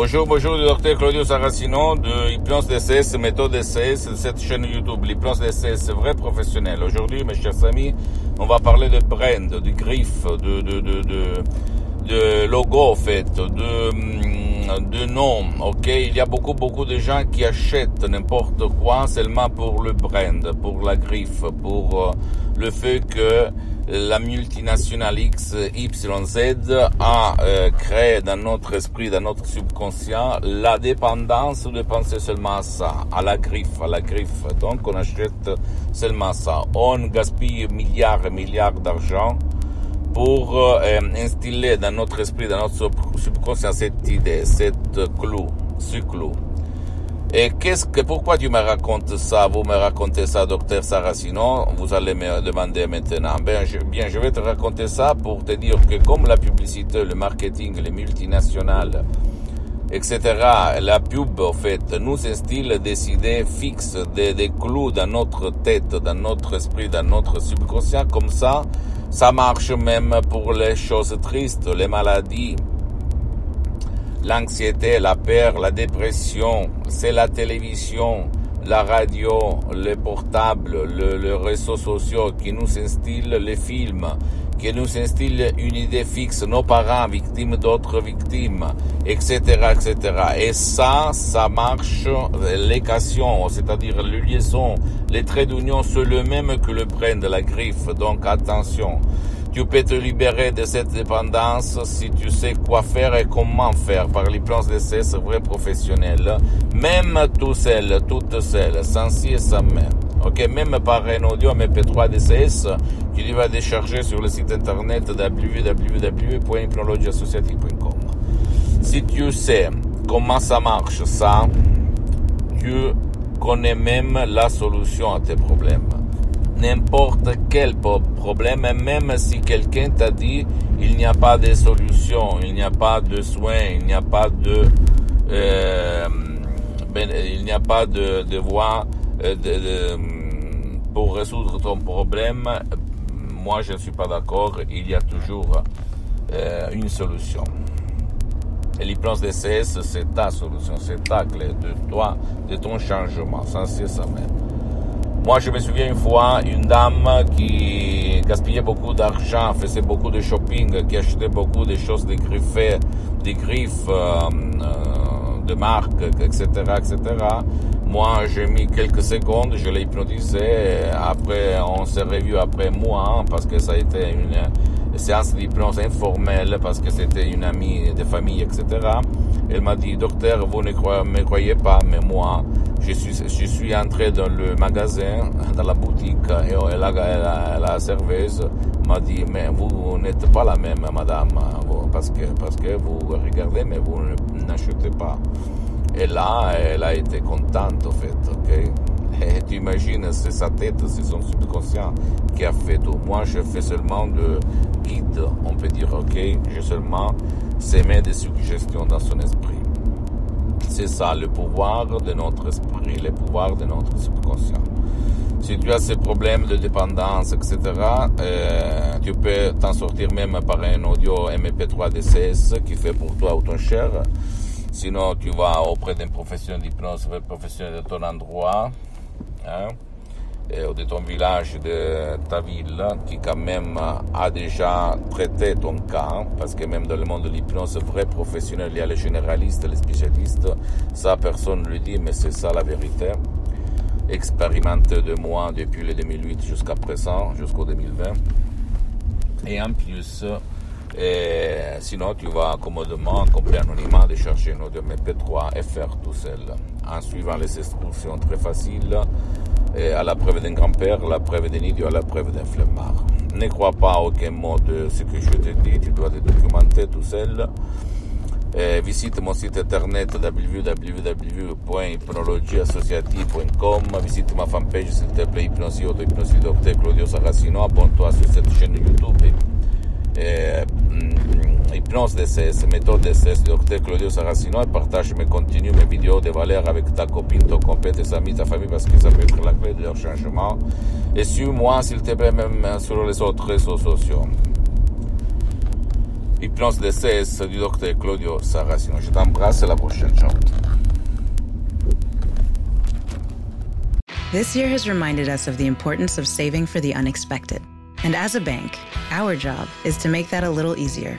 Bonjour, bonjour, le docteur Claudio Saracino de Hypnose DCS, méthode DCS de cette chaîne YouTube. L'hypnose DCS, vrai professionnel. Aujourd'hui, mes chers amis, on va parler de brand, de griffe, de, de, de, de, de logo, en fait, de, hum, de nom, ok? Il y a beaucoup, beaucoup de gens qui achètent n'importe quoi seulement pour le brand, pour la griffe, pour euh, le fait que la multinationale X, Y, Z a euh, créé dans notre esprit, dans notre subconscient, la dépendance de penser seulement à ça, à la griffe, à la griffe. Donc on achète seulement ça. On gaspille milliards et milliards d'argent pour euh, instiller dans notre esprit, dans notre subconscient cette idée, cette clou, ce clou. Et qu'est-ce que, pourquoi tu me racontes ça, vous me racontez ça, docteur Saracino, vous allez me demander maintenant. Ben, bien, je vais te raconter ça pour te dire que comme la publicité, le marketing, les multinationales, etc., la pub, en fait, nous instille des idées fixes, des, des clous dans notre tête, dans notre esprit, dans notre subconscient, comme ça, ça marche même pour les choses tristes, les maladies, l'anxiété, la peur, la dépression, c'est la télévision, la radio, le portable, le, le réseaux sociaux qui nous instillent les films, qui nous instillent une idée fixe, nos parents victimes d'autres victimes, etc., etc. Et ça, ça marche, l'équation, c'est-à-dire le liaison, les traits d'union, c'est le même que le brand de la griffe, donc attention. Tu peux te libérer de cette dépendance si tu sais quoi faire et comment faire par les plans d'essai vrais professionnels. Même tout seul, toute seule, sans si et sans même. Ok, même par un audio MP3 DCS, tu vas décharger sur le site internet www.hypnologieassociative.com. Si tu sais comment ça marche, ça, tu connais même la solution à tes problèmes n'importe quel problème, même si quelqu'un t'a dit il n'y a pas de solution, il n'y a pas de soins, il n'y a pas de euh, ben, il n'y a pas de, de voie euh, de, pour résoudre ton problème. Moi, je ne suis pas d'accord. Il y a toujours euh, une solution. Et l'hypnose DCS, c'est ta solution, c'est ta clé de toi, de ton changement, sans cesse même. Moi, je me souviens une fois, une dame qui gaspillait beaucoup d'argent, faisait beaucoup de shopping, qui achetait beaucoup de choses des griffes, des griffes euh, euh, de marque, etc., etc. Moi, j'ai mis quelques secondes, je l'ai hypnotisé. Après, on s'est revu après moi, parce que ça a été une séance d'hypnose informelle, parce que c'était une amie de famille, etc. Elle m'a dit, docteur, vous ne me croyez pas, mais moi, je suis, je suis entré dans le magasin, dans la boutique, et la, la, la serveuse m'a dit, mais vous n'êtes pas la même, madame, parce que, parce que vous regardez, mais vous n'achetez pas. Et là, elle a été contente, en fait, ok? Et tu imagines, c'est sa tête, c'est son subconscient qui a fait tout. Moi, je fais seulement de guide. On peut dire, ok, j'ai seulement semé des suggestions dans son esprit. C'est ça le pouvoir de notre esprit, le pouvoir de notre subconscient. Si tu as ces problèmes de dépendance, etc., euh, tu peux t'en sortir même par un audio MP3 DCS qui fait pour toi ou ton cher. Sinon, tu vas auprès d'un professionnel d'hypnose, professionnel de ton endroit, hein, de ton village, de ta ville, qui quand même a déjà traité ton cas, parce que même dans le monde de l'hypnose vrai professionnel, il y a les généralistes, les spécialistes, ça personne ne le dit, mais c'est ça la vérité. Expérimenté de moi depuis le 2008 jusqu'à présent, jusqu'au 2020. Et en plus, et sinon, tu vas commodement, complet anonymat, décharger un audio MP3 et faire tout seul, en suivant les instructions très faciles à la preuve d'un grand-père, la preuve d'un idiot, à la preuve d'un flemmard. Ne crois pas à aucun mot de ce que je te dis, tu dois te documenter tout seul. Visite mon site internet www.hypnologieassociative.com Visite ma fanpage s'il te plaît, Hypnosie Docteur Claudio Saracino. Abonne-toi sur cette chaîne YouTube. Euh, hypnose DCS, méthode DCS, Docteur Claudio Saracino. Et partage mes contenus, mes vidéos de valeur avec ta copine, ton compère, tes amis, ta famille, parce que ça peut être la clé de leur changement. Et suis-moi, s'il te plaît, même sur les autres réseaux sociaux. Hypnose DCS du docteur Claudio Saracino. Je t'embrasse, à la prochaine. Ciao. This year has reminded us of the importance of saving for the unexpected. And as a bank, our job is to make that a little easier